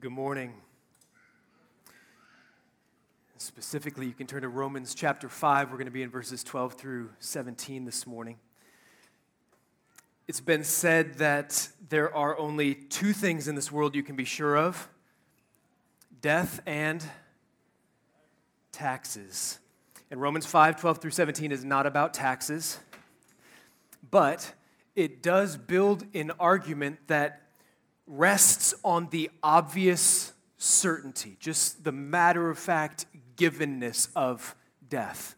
Good morning. Specifically, you can turn to Romans chapter 5. We're going to be in verses 12 through 17 this morning. It's been said that there are only two things in this world you can be sure of death and taxes. And Romans 5 12 through 17 is not about taxes, but it does build an argument that rests on the obvious certainty, just the matter of fact givenness of death.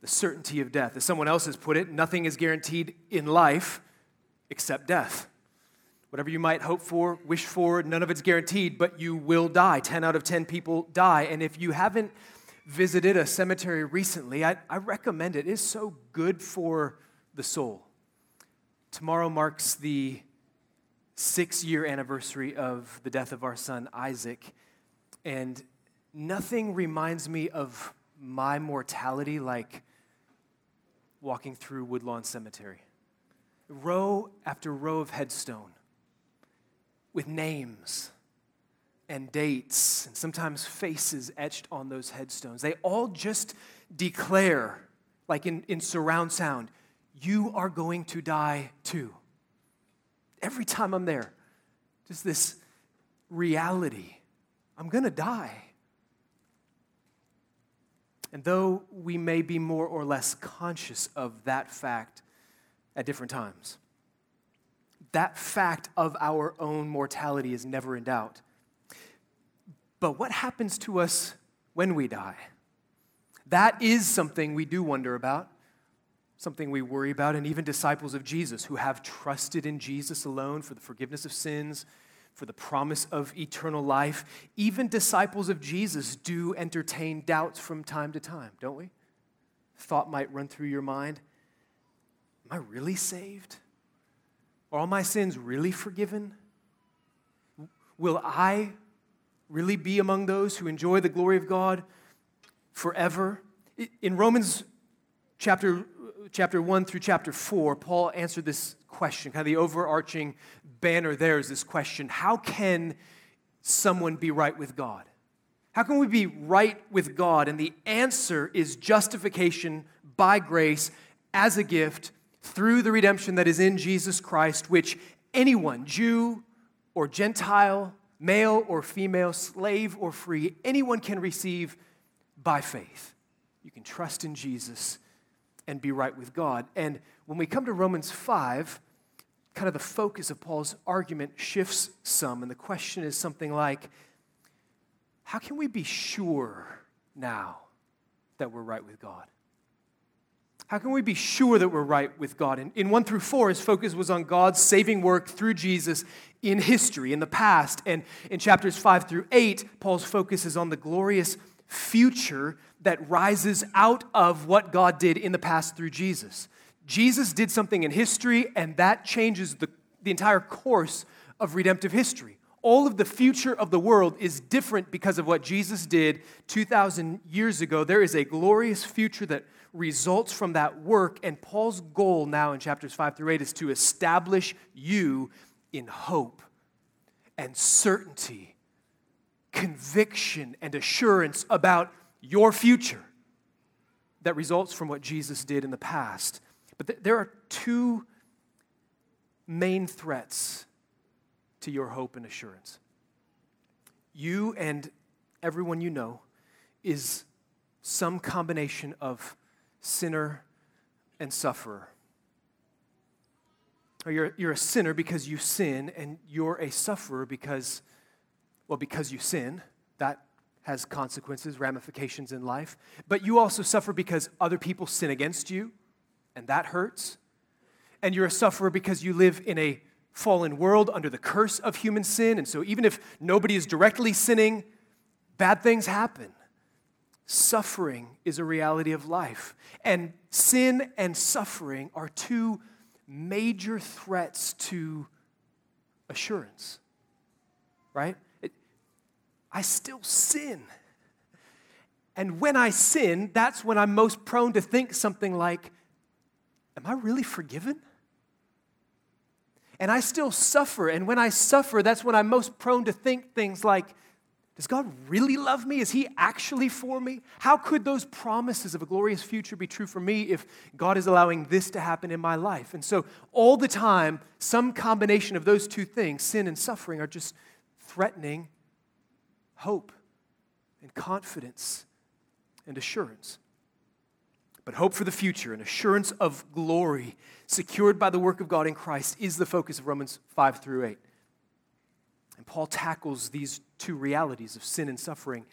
The certainty of death. As someone else has put it, nothing is guaranteed in life except death. Whatever you might hope for, wish for, none of it's guaranteed, but you will die. 10 out of 10 people die. And if you haven't visited a cemetery recently, I, I recommend it. It is so good for the soul. Tomorrow marks the six year anniversary of the death of our son Isaac. And nothing reminds me of my mortality like walking through Woodlawn Cemetery. Row after row of headstone with names and dates and sometimes faces etched on those headstones. They all just declare, like in, in surround sound, you are going to die too. Every time I'm there, just this reality I'm going to die. And though we may be more or less conscious of that fact at different times, that fact of our own mortality is never in doubt. But what happens to us when we die? That is something we do wonder about something we worry about, and even disciples of Jesus who have trusted in Jesus alone for the forgiveness of sins, for the promise of eternal life. Even disciples of Jesus do entertain doubts from time to time, don't we? Thought might run through your mind Am I really saved? Are all my sins really forgiven? Will I really be among those who enjoy the glory of God forever? In Romans chapter chapter 1 through chapter 4, Paul answered this question. Kind of the overarching banner there is this question How can someone be right with God? How can we be right with God? And the answer is justification by grace as a gift through the redemption that is in Jesus Christ, which anyone, Jew or Gentile, male or female, slave or free, anyone can receive by faith. You can trust in Jesus and be right with God. And when we come to Romans 5, kind of the focus of Paul's argument shifts some. And the question is something like how can we be sure now that we're right with God? How can we be sure that we're right with God? In, in 1 through 4, his focus was on God's saving work through Jesus in history, in the past. And in chapters 5 through 8, Paul's focus is on the glorious future that rises out of what God did in the past through Jesus. Jesus did something in history, and that changes the, the entire course of redemptive history. All of the future of the world is different because of what Jesus did 2,000 years ago. There is a glorious future that results from that work, and Paul's goal now in chapters 5 through 8 is to establish you in hope and certainty conviction and assurance about your future that results from what Jesus did in the past. But th- there are two main threats to your hope and assurance. You and everyone you know is some combination of sinner and sufferer. Or you're, you're a sinner because you sin, and you're a sufferer because well, because you sin, that has consequences, ramifications in life. But you also suffer because other people sin against you, and that hurts. And you're a sufferer because you live in a fallen world under the curse of human sin. And so, even if nobody is directly sinning, bad things happen. Suffering is a reality of life. And sin and suffering are two major threats to assurance, right? I still sin. And when I sin, that's when I'm most prone to think something like, Am I really forgiven? And I still suffer. And when I suffer, that's when I'm most prone to think things like, does God really love me? Is He actually for me? How could those promises of a glorious future be true for me if God is allowing this to happen in my life? And so, all the time, some combination of those two things, sin and suffering, are just threatening hope and confidence and assurance. But hope for the future and assurance of glory secured by the work of God in Christ is the focus of Romans 5 through 8. And Paul tackles these two realities of sin and suffering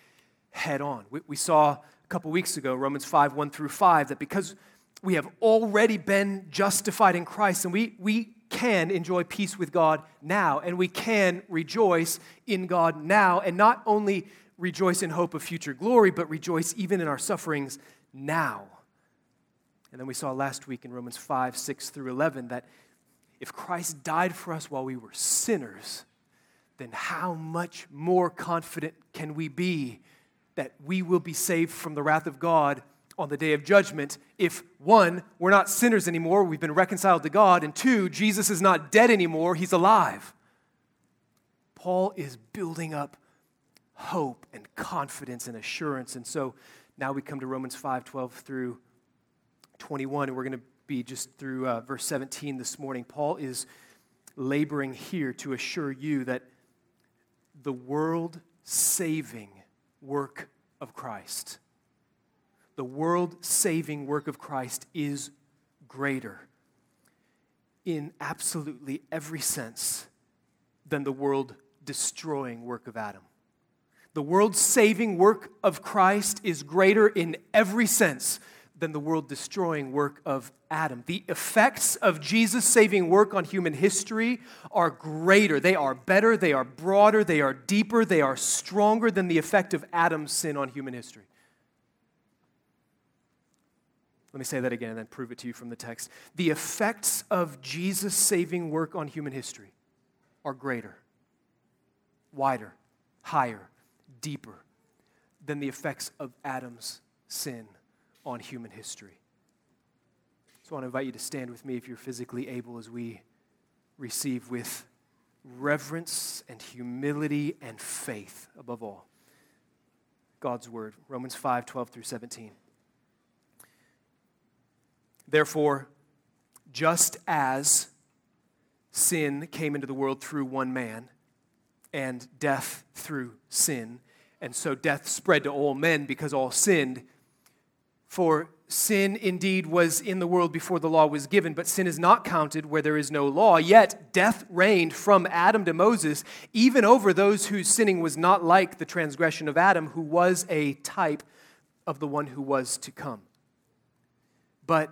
head on. We, we saw a couple weeks ago, Romans 5 1 through 5, that because we have already been justified in Christ and we, we can enjoy peace with God now, and we can rejoice in God now, and not only rejoice in hope of future glory, but rejoice even in our sufferings now. And then we saw last week in Romans 5, 6 through 11 that if Christ died for us while we were sinners, then how much more confident can we be that we will be saved from the wrath of God on the day of judgment if one, we're not sinners anymore, we've been reconciled to God, and two, Jesus is not dead anymore, he's alive. Paul is building up hope and confidence and assurance. And so now we come to Romans 5 12 through 21, and we're going to be just through uh, verse 17 this morning. Paul is laboring here to assure you that the world saving work of Christ, the world saving work of Christ is greater in absolutely every sense than the world destroying work of Adam. The world saving work of Christ is greater in every sense than the world destroying work of Adam. The effects of Jesus' saving work on human history are greater. They are better, they are broader, they are deeper, they are stronger than the effect of Adam's sin on human history. Let me say that again and then prove it to you from the text. The effects of Jesus' saving work on human history are greater, wider, higher, deeper than the effects of Adam's sin on human history. So I want to invite you to stand with me if you're physically able as we receive with reverence and humility and faith above all. God's word, Romans 5 12 through 17. Therefore, just as sin came into the world through one man, and death through sin, and so death spread to all men because all sinned, for sin indeed was in the world before the law was given, but sin is not counted where there is no law. Yet death reigned from Adam to Moses, even over those whose sinning was not like the transgression of Adam, who was a type of the one who was to come. But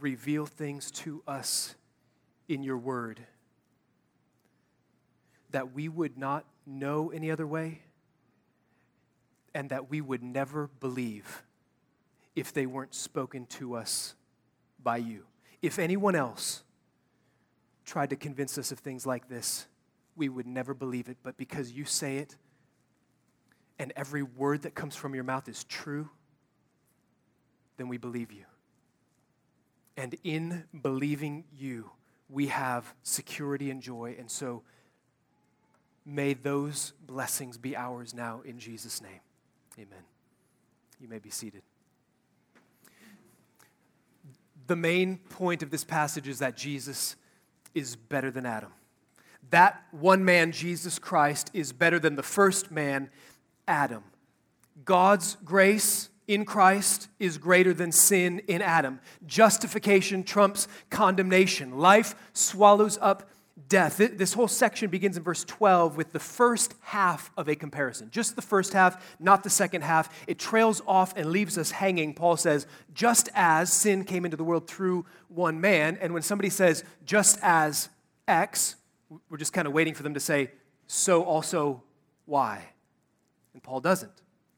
reveal things to us in your word that we would not know any other way and that we would never believe if they weren't spoken to us by you. If anyone else tried to convince us of things like this, we would never believe it. But because you say it, and every word that comes from your mouth is true, then we believe you. And in believing you, we have security and joy. And so may those blessings be ours now in Jesus' name. Amen. You may be seated. The main point of this passage is that Jesus is better than Adam. that one man, Jesus Christ, is better than the first man, Adam. God's grace in Christ is greater than sin in Adam. Justification trumps condemnation. Life swallows up death. This whole section begins in verse 12 with the first half of a comparison. Just the first half, not the second half. It trails off and leaves us hanging. Paul says, just as sin came into the world through one man. And when somebody says, just as X, we're just kind of waiting for them to say, so also Y. And Paul doesn't.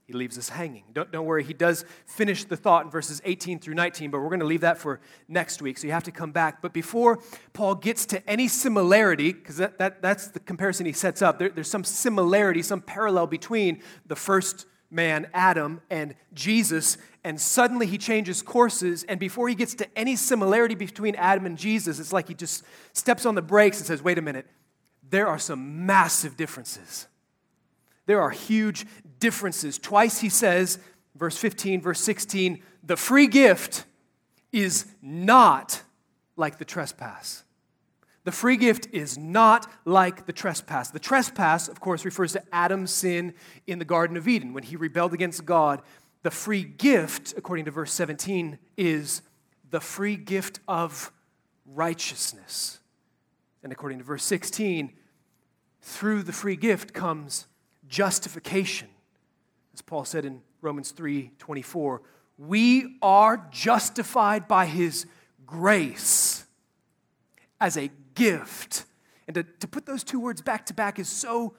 He leaves us hanging. Don't, don't worry, he does finish the thought in verses 18 through 19, but we're going to leave that for next week, so you have to come back. But before Paul gets to any similarity, because that, that, that's the comparison he sets up, there, there's some similarity, some parallel between the first man, Adam, and Jesus, and suddenly he changes courses. And before he gets to any similarity between Adam and Jesus, it's like he just steps on the brakes and says, wait a minute, there are some massive differences. There are huge differences. Twice he says, verse 15, verse 16, the free gift is not like the trespass. The free gift is not like the trespass. The trespass, of course, refers to Adam's sin in the Garden of Eden when he rebelled against God. The free gift, according to verse 17, is the free gift of righteousness. And according to verse 16, through the free gift comes justification. As Paul said in Romans 3 24, we are justified by his grace as a gift. And to, to put those two words back to back is so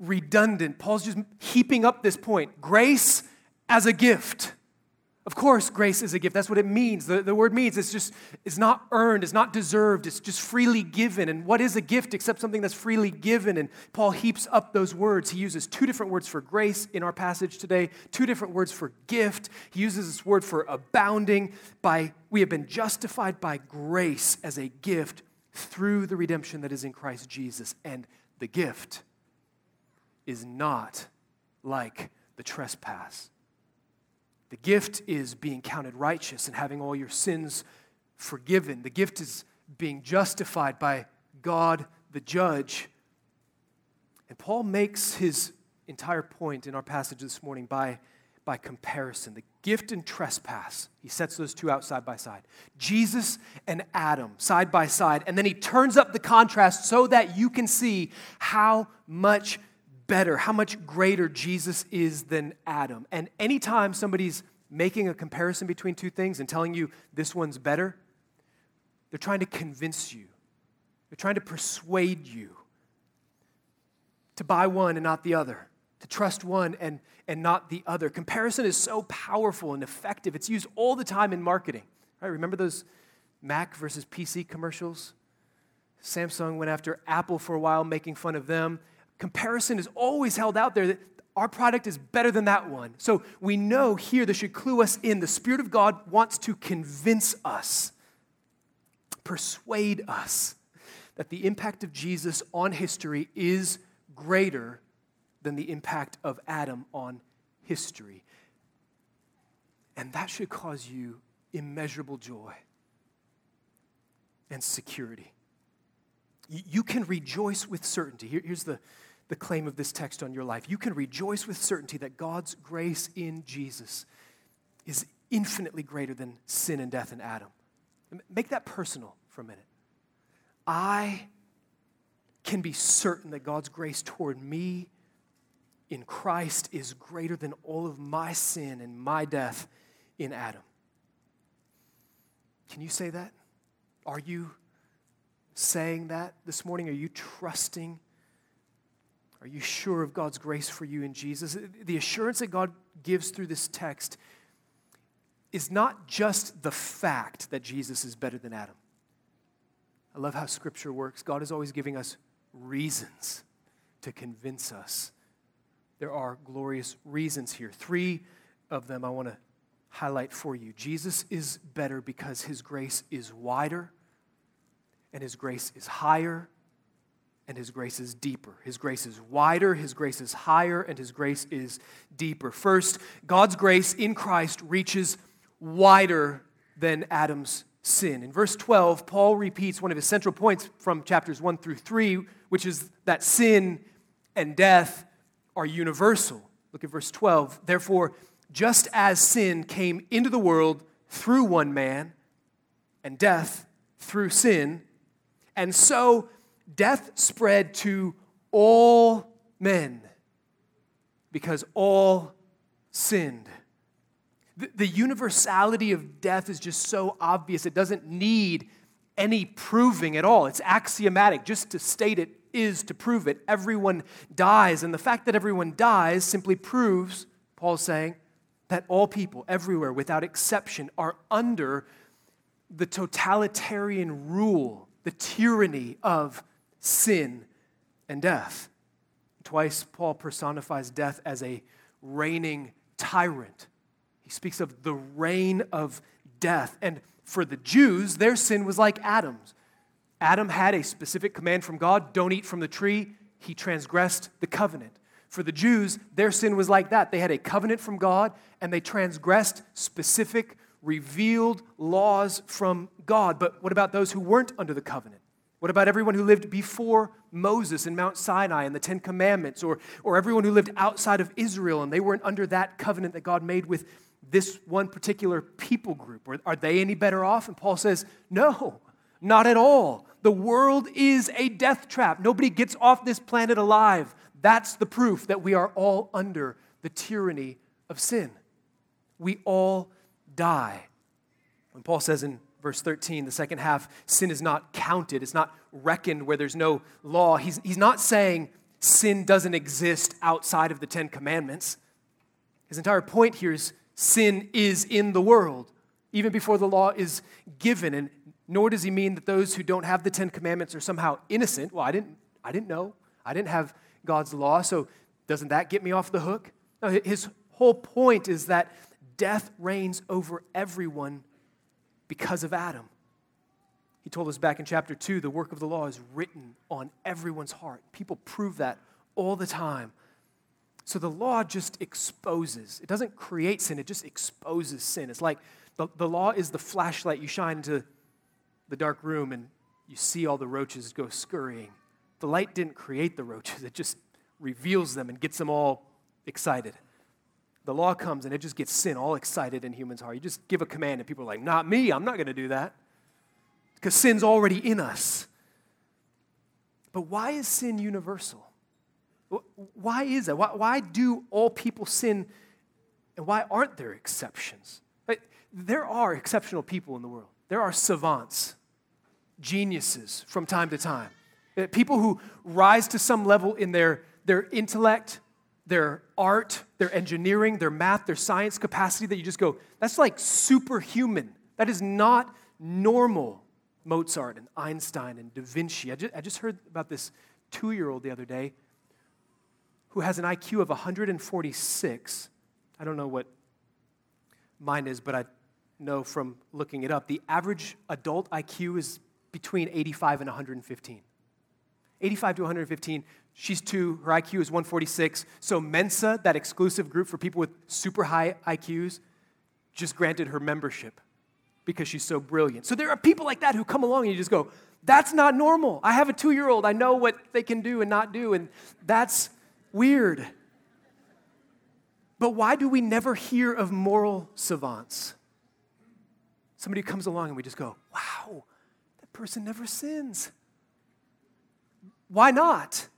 redundant. Paul's just heaping up this point grace as a gift. Of course, grace is a gift. That's what it means. The, the word means it's just, it's not earned, it's not deserved, it's just freely given. And what is a gift except something that's freely given? And Paul heaps up those words. He uses two different words for grace in our passage today, two different words for gift. He uses this word for abounding. By we have been justified by grace as a gift through the redemption that is in Christ Jesus. And the gift is not like the trespass. The gift is being counted righteous and having all your sins forgiven. The gift is being justified by God the judge. And Paul makes his entire point in our passage this morning by, by comparison. The gift and trespass, he sets those two out side by side. Jesus and Adam side by side. And then he turns up the contrast so that you can see how much better, how much greater Jesus is than Adam. And anytime somebody's making a comparison between two things and telling you this one's better, they're trying to convince you, they're trying to persuade you to buy one and not the other, to trust one and, and not the other. Comparison is so powerful and effective, it's used all the time in marketing. Right? Remember those Mac versus PC commercials? Samsung went after Apple for a while, making fun of them comparison is always held out there that our product is better than that one. So we know here this should clue us in. The Spirit of God wants to convince us, persuade us that the impact of Jesus on history is greater than the impact of Adam on history. And that should cause you immeasurable joy and security. You can rejoice with certainty. here's the, the claim of this text on your life. You can rejoice with certainty that God's grace in Jesus is infinitely greater than sin and death in Adam. Make that personal for a minute. I can be certain that God's grace toward me in Christ is greater than all of my sin and my death in Adam. Can you say that? Are you saying that this morning? Are you trusting are you sure of God's grace for you in Jesus? The assurance that God gives through this text is not just the fact that Jesus is better than Adam. I love how Scripture works. God is always giving us reasons to convince us. There are glorious reasons here. Three of them I want to highlight for you. Jesus is better because his grace is wider, and his grace is higher, and His grace is deeper. His grace is wider, His grace is higher, and His grace is deeper. First, God's grace in Christ reaches wider than Adam's sin. In verse 12, Paul repeats one of his central points from chapters 1 through 3, which is that sin and death are universal. Look at verse 12. Therefore, just as sin came into the world through one man, and death through sin, and so death spread to all men because all sinned. The, universality of death is just so obvious, it doesn't need any proving at all. It's axiomatic. Just to state it is to prove it. Everyone dies. And the fact that everyone dies simply proves, Paul's saying, that all people everywhere, without exception, are under the totalitarian rule, the tyranny of sin and death. Twice, Paul personifies death as a reigning tyrant. He speaks of the reign of death. And for the Jews, their sin was like Adam's. Adam had a specific command from God don't eat from the tree. He transgressed the covenant. For the Jews, their sin was like that. They had a covenant from God and they transgressed specific, revealed laws from God. But what about those who weren't under the covenant? What about everyone who lived before Moses in Mount Sinai and the Ten Commandments, or, or everyone who lived outside of Israel and they weren't under that covenant that God made with this one particular people group? Are they any better off? And Paul says, no, not at all. The world is a death trap. Nobody gets off this planet alive. That's the proof that we are all under the tyranny of sin. We all die. When Paul says in verse 13, the second half, sin is not counted, it's not reckoned where there's no law, he's, he's not saying sin doesn't exist outside of the Ten Commandments. His entire point here is sin is in the world, even before the law is given. And nor does he mean that those who don't have the Ten Commandments are somehow innocent. Well, I didn't, I didn't know. I didn't have God's law, so doesn't that get me off the hook? No, his whole point is that death reigns over everyone because of Adam. He told us back in chapter 2 the work of the law is written on everyone's heart. People prove that all the time. So the law just exposes. It doesn't create sin, it just exposes sin. It's like the, the law is the flashlight you shine into the dark room and you see all the roaches go scurrying. The light didn't create the roaches, it just reveals them and gets them all excited. The law comes and it just gets sin all excited in humans' heart. You just give a command and people are like, Not me, I'm not going to do that. Because sin's already in us. But why is sin universal? Why is that? Why, why do all people sin and why aren't there exceptions? Right? There are exceptional people in the world. There are savants, geniuses from time to time. Uh, people who rise to some level in their, their intellect, their art, their engineering, their math, their science capacity that you just go, that's like superhuman. That is not normal. Mozart and Einstein and Da Vinci. I just, I just heard about this two year old the other day who has an IQ of 146. I don't know what mine is, but I know from looking it up. The average adult IQ is between 85 and 115. 85 to 115. She's two, her IQ is 146. So Mensa, that exclusive group for people with super high IQs, just granted her membership because she's so brilliant. So there are people like that who come along and you just go, that's not normal. I have a two year old. I know what they can do and not do, and that's weird. But why do we never hear of moral savants? Somebody comes along and we just go, wow, that person never sins. Why not?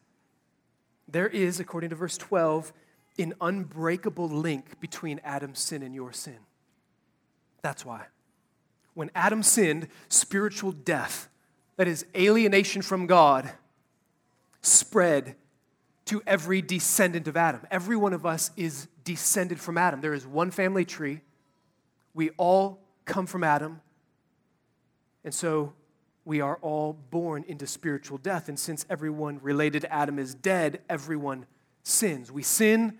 There is, according to verse 12, an unbreakable link between Adam's sin and your sin. That's why. When Adam sinned, spiritual death, that is, alienation from God, spread to every descendant of Adam. Every one of us is descended from Adam. There is one family tree. We all come from Adam. And so we are all born into spiritual death. And since everyone related to Adam is dead, everyone sins. We sin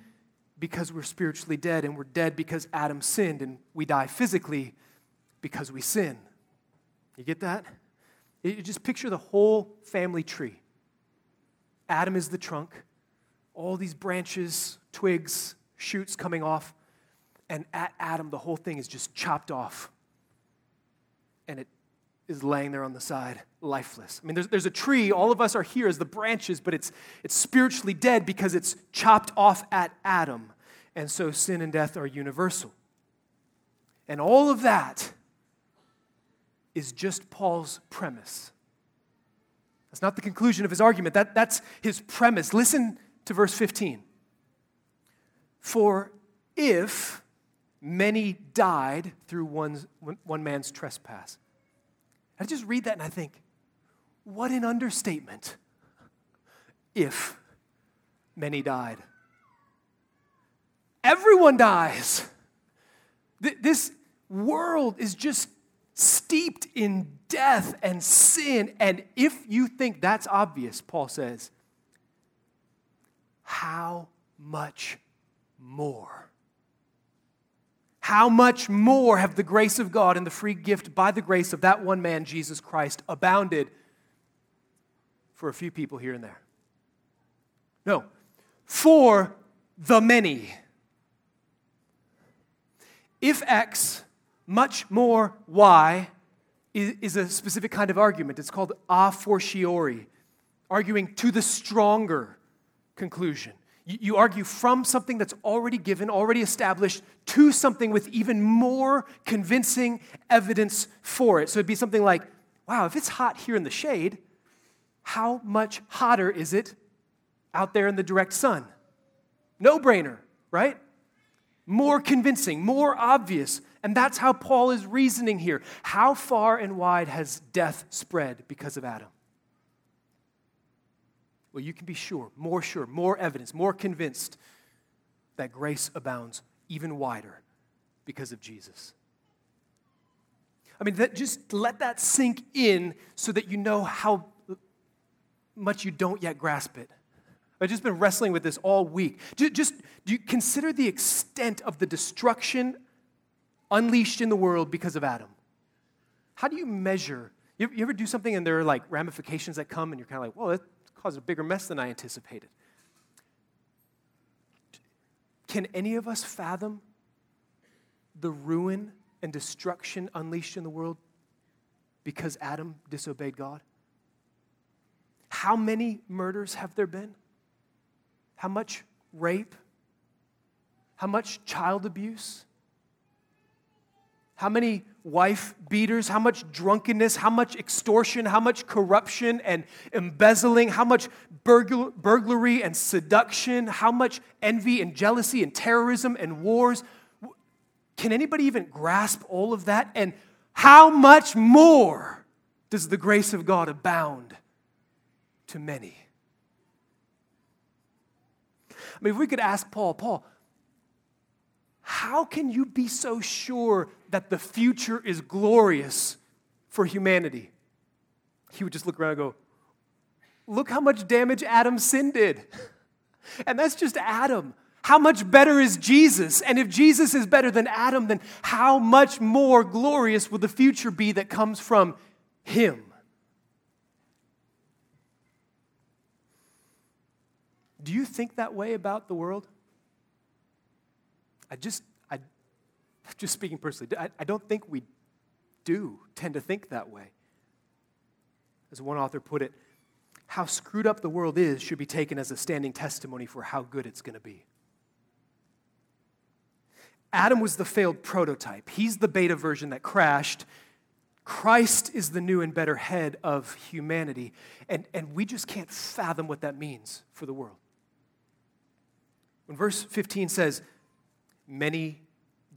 because we're spiritually dead, and we're dead because Adam sinned, and we die physically because we sin. You get that? You just picture the whole family tree. Adam is the trunk, all these branches, twigs, shoots coming off. And at Adam, the whole thing is just chopped off. And it is laying there on the side, lifeless. I mean, there's, there's a tree, all of us are here as the branches, but it's, it's spiritually dead because it's chopped off at Adam. And so sin and death are universal. And all of that is just Paul's premise. That's not the conclusion of his argument, that, that's his premise. Listen to verse 15. For if many died through one's, one man's trespass, I just read that and I think, what an understatement. If many died. Everyone dies. This world is just steeped in death and sin. And if you think that's obvious, Paul says, how much more? How much more have the grace of God and the free gift by the grace of that one man, Jesus Christ, abounded for a few people here and there? No, for the many. If X, much more Y is, a specific kind of argument. It's called a fortiori, arguing to the stronger conclusion. You argue from something that's already given, already established, to something with even more convincing evidence for it. So it'd be something like, wow, if it's hot here in the shade, how much hotter is it out there in the direct sun? No brainer, right? More convincing, more obvious. And that's how Paul is reasoning here. How far and wide has death spread because of Adam? Well, you can be sure, more sure, more evidence, more convinced that grace abounds even wider because of Jesus. I mean, that, just let that sink in so that you know how much you don't yet grasp it. I've just been wrestling with this all week. Just, just do you consider the extent of the destruction unleashed in the world because of Adam? How do you measure? You, you ever do something and there are like ramifications that come and you're kind of like, well, caused a bigger mess than I anticipated. Can any of us fathom the ruin and destruction unleashed in the world because Adam disobeyed God? How many murders have there been? How much rape? How much child abuse? How many wife beaters? How much drunkenness? How much extortion? How much corruption and embezzling? How much burgl- burglary and seduction? How much envy and jealousy and terrorism and wars? Can anybody even grasp all of that? And how much more does the grace of God abound to many? I mean, if we could ask Paul, Paul, how can you be so sure that the future is glorious for humanity? He would just look around and go, Look how much damage Adam's sin did. And that's just Adam. How much better is Jesus? And if Jesus is better than Adam, then how much more glorious will the future be that comes from him? Do you think that way about the world? I just, just speaking personally, I, I don't think we do tend to think that way. As one author put it, how screwed up the world is should be taken as a standing testimony for how good it's going to be. Adam was the failed prototype. He's the beta version that crashed. Christ is the new and better head of humanity. And, and we just can't fathom what that means for the world. When verse 15 says, many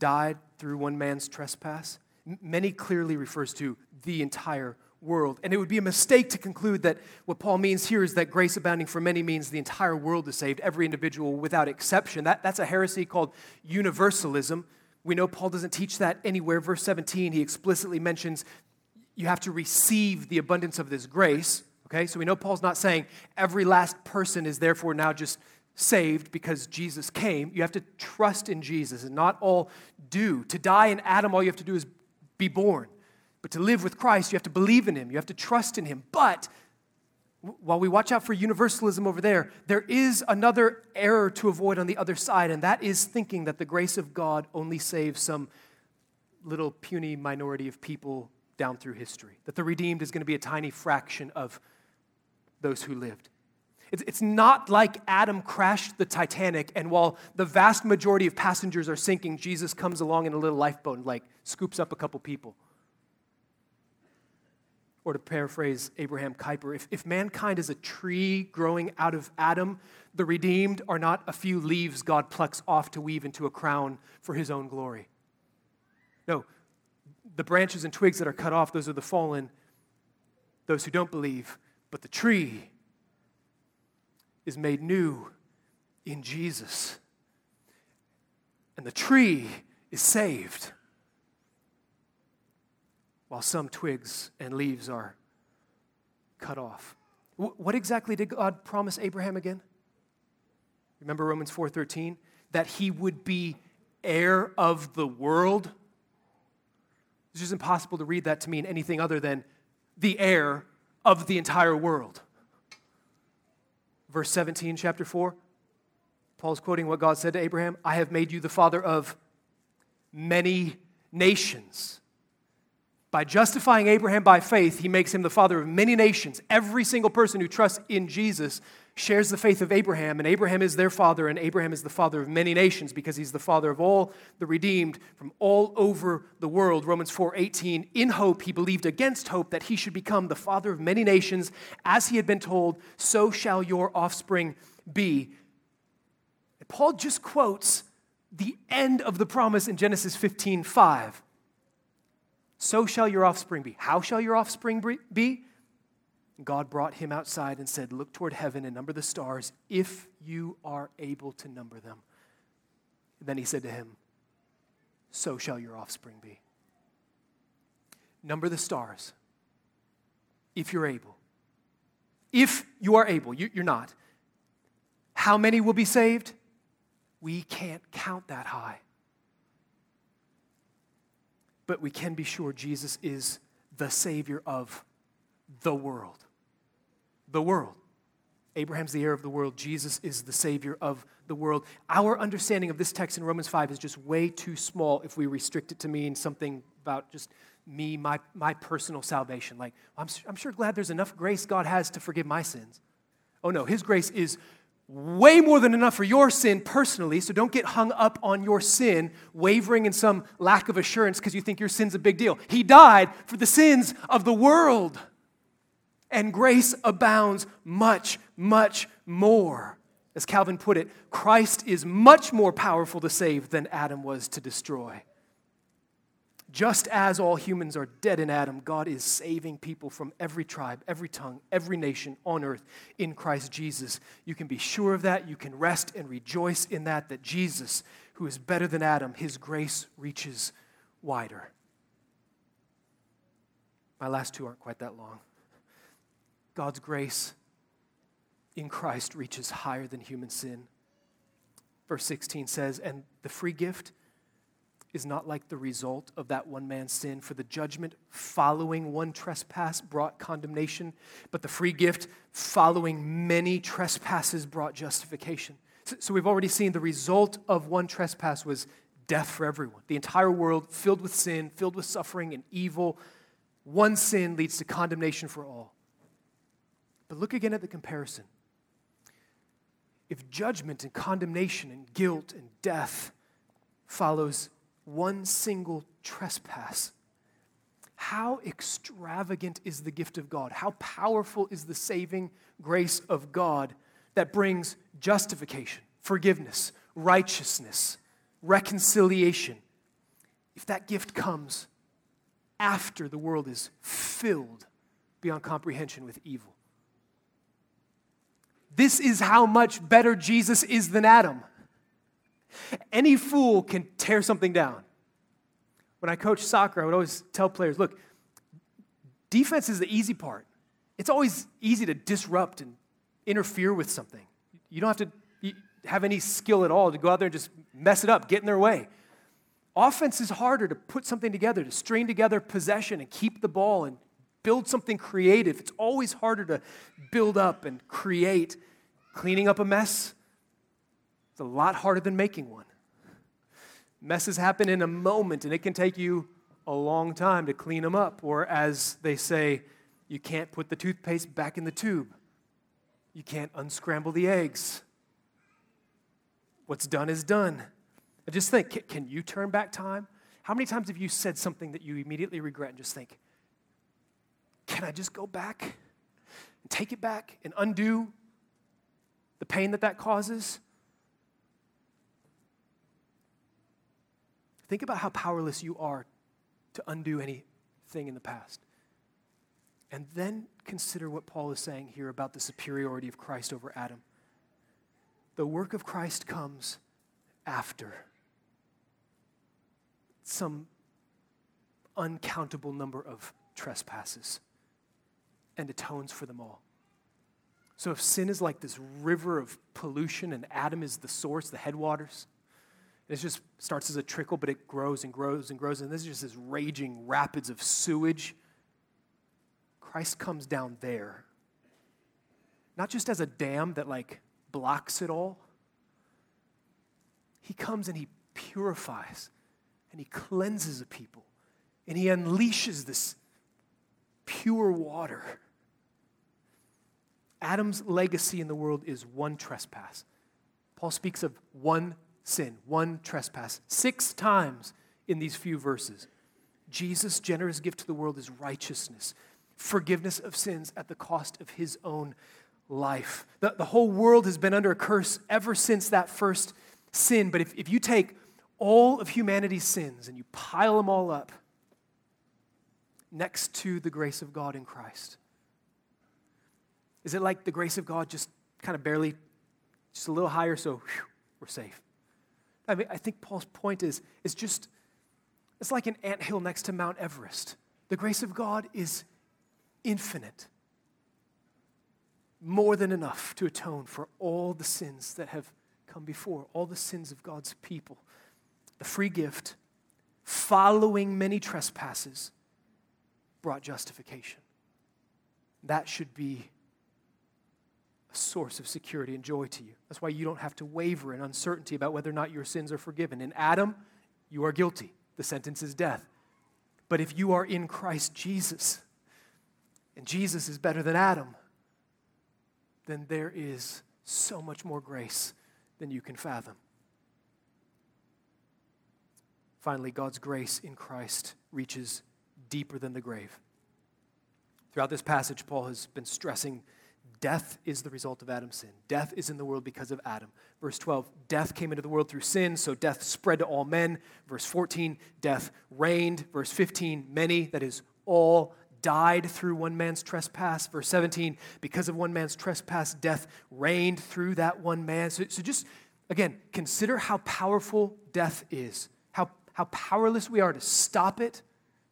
died through one man's trespass. Many clearly refers to the entire world. And it would be a mistake to conclude that what Paul means here is that grace abounding for many means the entire world is saved, every individual without exception. That, that's a heresy called universalism. We know Paul doesn't teach that anywhere. Verse 17, he explicitly mentions you have to receive the abundance of this grace. Okay, so we know Paul's not saying every last person is therefore now just saved because Jesus came. You have to trust in Jesus, and not all do. To die in Adam, all you have to do is be born. But to live with Christ, you have to believe in Him, you have to trust in Him. But while we watch out for universalism over there, there is another error to avoid on the other side, and that is thinking that the grace of God only saves some little puny minority of people down through history, that the redeemed is going to be a tiny fraction of those who lived. It's, it's not like Adam crashed the Titanic, and while the vast majority of passengers are sinking, Jesus comes along in a little lifeboat and like scoops up a couple people. Or to paraphrase Abraham Kuyper, if, if mankind is a tree growing out of Adam, the redeemed are not a few leaves God plucks off to weave into a crown for his own glory. No, the branches and twigs that are cut off, those are the fallen, those who don't believe. But the tree is made new in Jesus. And the tree is saved while some twigs and leaves are cut off. What exactly did God promise Abraham again? Remember Romans 4:13 that he would be heir of the world. It's just impossible to read that to mean anything other than the heir of the entire world. Verse 17, chapter 4, Paul's quoting what God said to Abraham I have made you the father of many nations. By justifying Abraham by faith, he makes him the father of many nations. Every single person who trusts in Jesus shares the faith of Abraham, and Abraham is their father, and Abraham is the father of many nations because he's the father of all the redeemed from all over the world. Romans 4:18, in hope he believed against hope that he should become the father of many nations, as he had been told, so shall your offspring be. Paul just quotes the end of the promise in Genesis 15:5. So shall your offspring be. How shall your offspring be? God brought him outside and said, Look toward heaven and number the stars if you are able to number them. And then he said to him, So shall your offspring be. Number the stars if you're able. If you are able, you're not. How many will be saved? We can't count that high but we can be sure Jesus is the Savior of the world. The world. Abraham's the heir of the world. Jesus is the Savior of the world. Our understanding of this text in Romans 5 is just way too small if we restrict it to mean something about just me, my, my personal salvation. Like, I'm, I'm sure glad there's enough grace God has to forgive my sins. Oh no, His grace is way more than enough for your sin personally, so don't get hung up on your sin, wavering in some lack of assurance because you think your sin's a big deal. He died for the sins of the world. And grace abounds much, much more. As Calvin put it, Christ is much more powerful to save than Adam was to destroy. Just as all humans are dead in Adam, God is saving people from every tribe, every tongue, every nation on earth in Christ Jesus. You can be sure of that. You can rest and rejoice in that, that Jesus, who is better than Adam, his grace reaches wider. My last two aren't quite that long. God's grace in Christ reaches higher than human sin. Verse 16 says, And the free gift is not like the result of that one man's sin, for the judgment following one trespass brought condemnation, but the free gift following many trespasses brought justification. So, so, we've already seen the result of one trespass was death for everyone. The entire world filled with sin, filled with suffering and evil. One sin leads to condemnation for all. But look again at the comparison. If judgment and condemnation and guilt and death follows one single trespass. How extravagant is the gift of God? How powerful is the saving grace of God that brings justification, forgiveness, righteousness, reconciliation? If that gift comes after the world is filled beyond comprehension with evil. This is how much better Jesus is than Adam. Any fool can tear something down. When I coach soccer, I would always tell players look, defense is the easy part. It's always easy to disrupt and interfere with something. You don't have to have any skill at all to go out there and just mess it up, get in their way. Offense is harder to put something together, to string together possession and keep the ball and build something creative. It's always harder to build up and create. Cleaning up a mess, it's a lot harder than making one. Messes happen in a moment, and it can take you a long time to clean them up. Or as they say, you can't put the toothpaste back in the tube, you can't unscramble the eggs. What's done is done. Just think, can you turn back time? How many times have you said something that you immediately regret and just think, can I just go back and take it back and undo the pain that that causes? Think about how powerless you are to undo anything in the past. And then consider what Paul is saying here about the superiority of Christ over Adam. The work of Christ comes after some uncountable number of trespasses and atones for them all. So if sin is like this river of pollution and Adam is the source, the headwaters, it just starts as a trickle, but it grows and grows and grows. And this is just this raging rapids of sewage. Christ comes down there, not just as a dam that like blocks it all. He comes and he purifies and he cleanses a people and he unleashes this pure water. Adam's legacy in the world is one trespass. Paul speaks of one sin, one trespass, six times in these few verses. Jesus' generous gift to the world is righteousness, forgiveness of sins at the cost of his own life. The, the whole world has been under a curse ever since that first sin. But if, if you take all of humanity's sins and you pile them all up next to the grace of God in Christ, is it like the grace of God just kind of barely, just a little higher, so whew, we're safe? I mean, I think Paul's point is, is just, it's like an ant hill next to Mount Everest. The grace of God is infinite, more than enough to atone for all the sins that have come before, all the sins of God's people. The free gift, following many trespasses, brought justification. That should be a source of security and joy to you. That's why you don't have to waver in uncertainty about whether or not your sins are forgiven. In Adam, you are guilty. The sentence is death. But if you are in Christ Jesus, and Jesus is better than Adam, then there is so much more grace than you can fathom. Finally, God's grace in Christ reaches deeper than the grave. Throughout this passage, Paul has been stressing Death is the result of Adam's sin. Death is in the world because of Adam. Verse 12, death came into the world through sin, so death spread to all men. Verse 14, death reigned. Verse 15, many, that is, all died through one man's trespass. Verse 17, because of one man's trespass, death reigned through that one man. So, so just, again, consider how powerful death is, how, how powerless we are to stop it,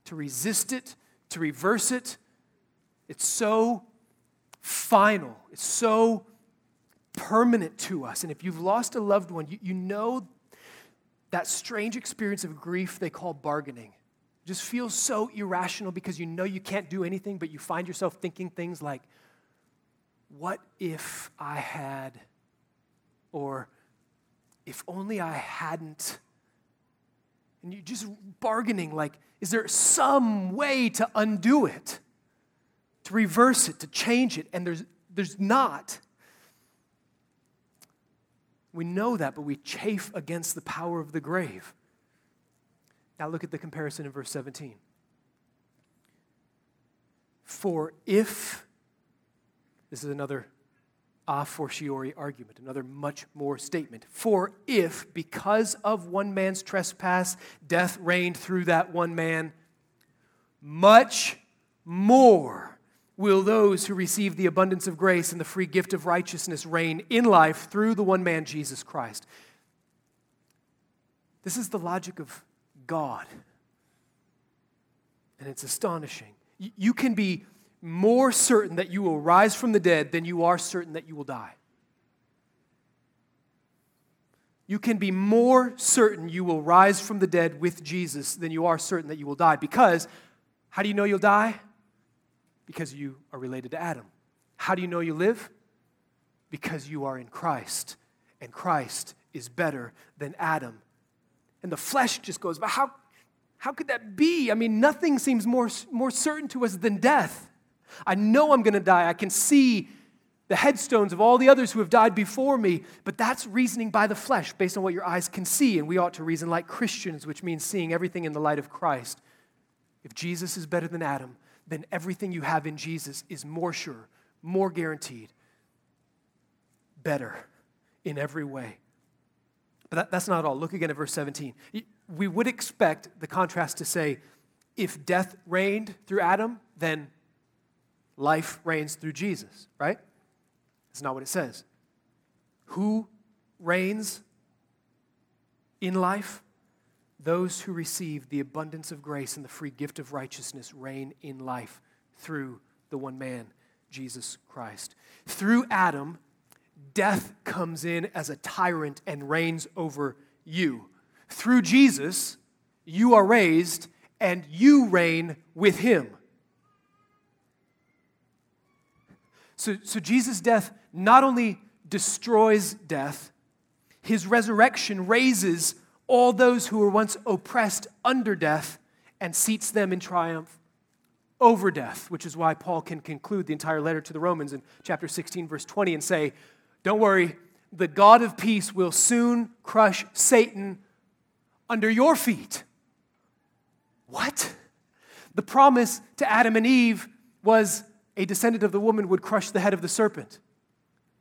to resist it, to reverse it. It's so final, it's so permanent to us. And if you've lost a loved one, you, you know that strange experience of grief they call bargaining. It just feels so irrational because you know you can't do anything, but you find yourself thinking things like, what if I had, or if only I hadn't? And you're just bargaining, like, is there some way to undo it? To reverse it, to change it, and there's, there's not. We know that, but we chafe against the power of the grave. Now look at the comparison in verse 17. For if, this is another a fortiori argument, another much more statement. For if, because of one man's trespass, death reigned through that one man, much more will those who receive the abundance of grace and the free gift of righteousness reign in life through the one man, Jesus Christ. This is the logic of God. And it's astonishing. You can be more certain that you will rise from the dead than you are certain that you will die. You can be more certain you will rise from the dead with Jesus than you are certain that you will die. Because, how do you know you'll die? Because you are related to Adam. How do you know you live? Because you are in Christ, and Christ is better than Adam. And the flesh just goes, but how, How could that be? I mean, nothing seems more, more certain to us than death. I know I'm going to die. I can see the headstones of all the others who have died before me, but that's reasoning by the flesh based on what your eyes can see, and we ought to reason like Christians, which means seeing everything in the light of Christ. If Jesus is better than Adam, then everything you have in Jesus is more sure, more guaranteed, better in every way. But that, that's not all. Look again at verse 17. We would expect the contrast to say, if death reigned through Adam, then life reigns through Jesus, right? That's not what it says. Who reigns in life? Those who receive the abundance of grace and the free gift of righteousness reign in life through the one man, Jesus Christ. Through Adam, death comes in as a tyrant and reigns over you. Through Jesus, you are raised and you reign with him. So, so Jesus' death not only destroys death, his resurrection raises all those who were once oppressed under death and seats them in triumph over death, which is why Paul can conclude the entire letter to the Romans in chapter 16, verse 20, and say, Don't worry, the God of peace will soon crush Satan under your feet. What? The promise to Adam and Eve was a descendant of the woman would crush the head of the serpent.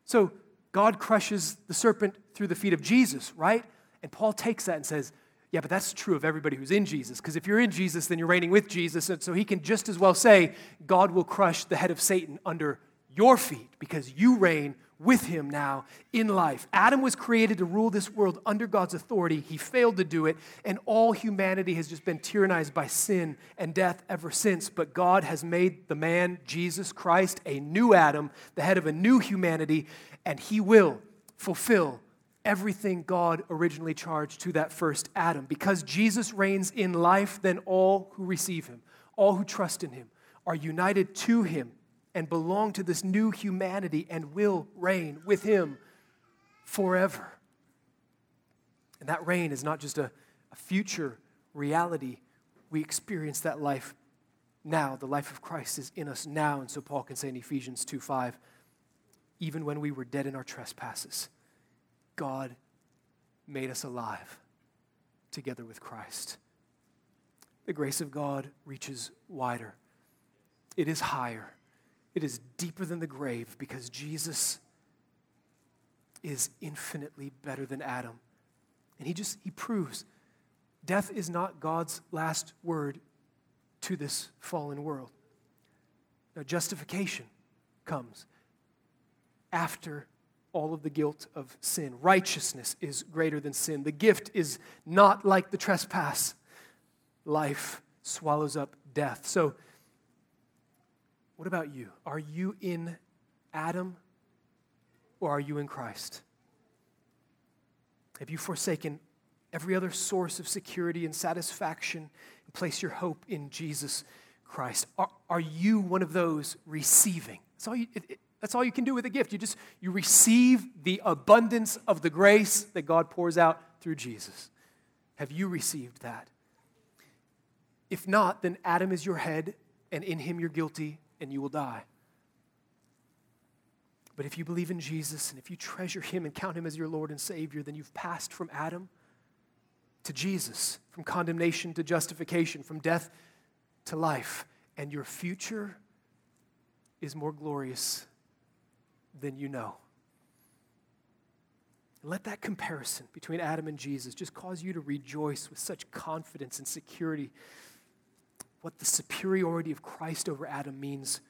So God crushes the serpent through the feet of Jesus, right? And Paul takes that and says, yeah, but that's true of everybody who's in Jesus. Because if you're in Jesus, then you're reigning with Jesus. And so he can just as well say, God will crush the head of Satan under your feet because you reign with him now in life. Adam was created to rule this world under God's authority. He failed to do it, and all humanity has just been tyrannized by sin and death ever since. But God has made the man, Jesus Christ, a new Adam, the head of a new humanity, and he will fulfill everything God originally charged to that first Adam. Because Jesus reigns in life, then all who receive him, all who trust in him, are united to him and belong to this new humanity and will reign with him forever. And that reign is not just a, a future reality. We experience that life now. The life of Christ is in us now. And so Paul can say in Ephesians 2 5, even when we were dead in our trespasses, God made us alive together with Christ. The grace of God reaches wider, it is higher, it is deeper than the grave because Jesus is infinitely better than Adam. And he just he proves death is not God's last word to this fallen world. Now justification comes after all of the guilt of sin. Righteousness is greater than sin. The gift is not like the trespass. Life swallows up death. So what about you? Are you in Adam or are you in Christ? Have you forsaken every other source of security and satisfaction and place your hope in Jesus Christ? Are, are you one of those receiving? That's all, you, it, it, that's all you can do with a gift. You just you receive the abundance of the grace that God pours out through Jesus. Have you received that? If not, then Adam is your head, and in him you're guilty, and you will die. But if you believe in Jesus and if you treasure him and count him as your Lord and Savior, then you've passed from Adam to Jesus, from condemnation to justification, from death to life. And your future is more glorious than you know. Let that comparison between Adam and Jesus just cause you to rejoice with such confidence and security what the superiority of Christ over Adam means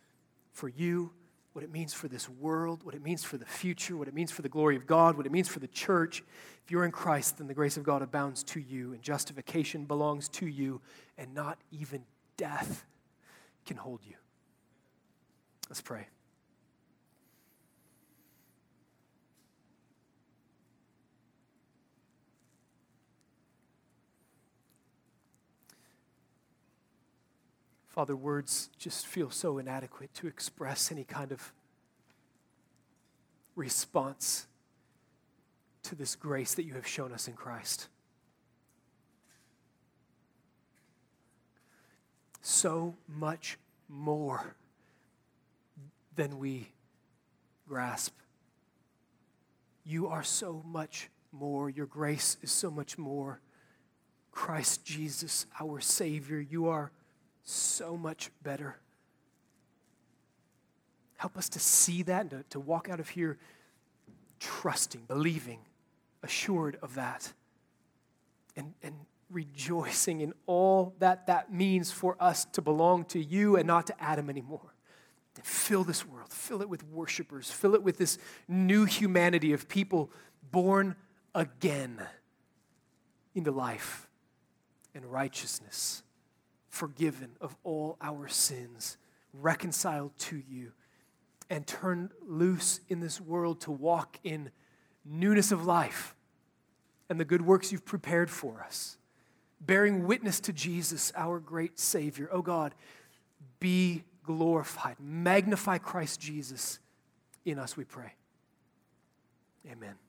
for you, what it means for this world, what it means for the future, what it means for the glory of God, what it means for the church. If you're in Christ, then the grace of God abounds to you, and justification belongs to you, and not even death can hold you. Let's pray. Father, words just feel so inadequate to express any kind of response to this grace that you have shown us in Christ. so much more than we grasp. You are so much more. Your grace is so much more. Christ Jesus, our Savior, you are so much better. Help us to see that and to, to walk out of here trusting, believing, assured of that, and, and rejoicing in all that that means for us to belong to you and not to Adam anymore. And fill this world, fill it with worshipers, fill it with this new humanity of people born again into life and righteousness, forgiven of all our sins, reconciled to you, and turned loose in this world to walk in newness of life and the good works you've prepared for us, bearing witness to Jesus, our great Savior. Oh God, be glorified. Magnify Christ Jesus in us, we pray. Amen.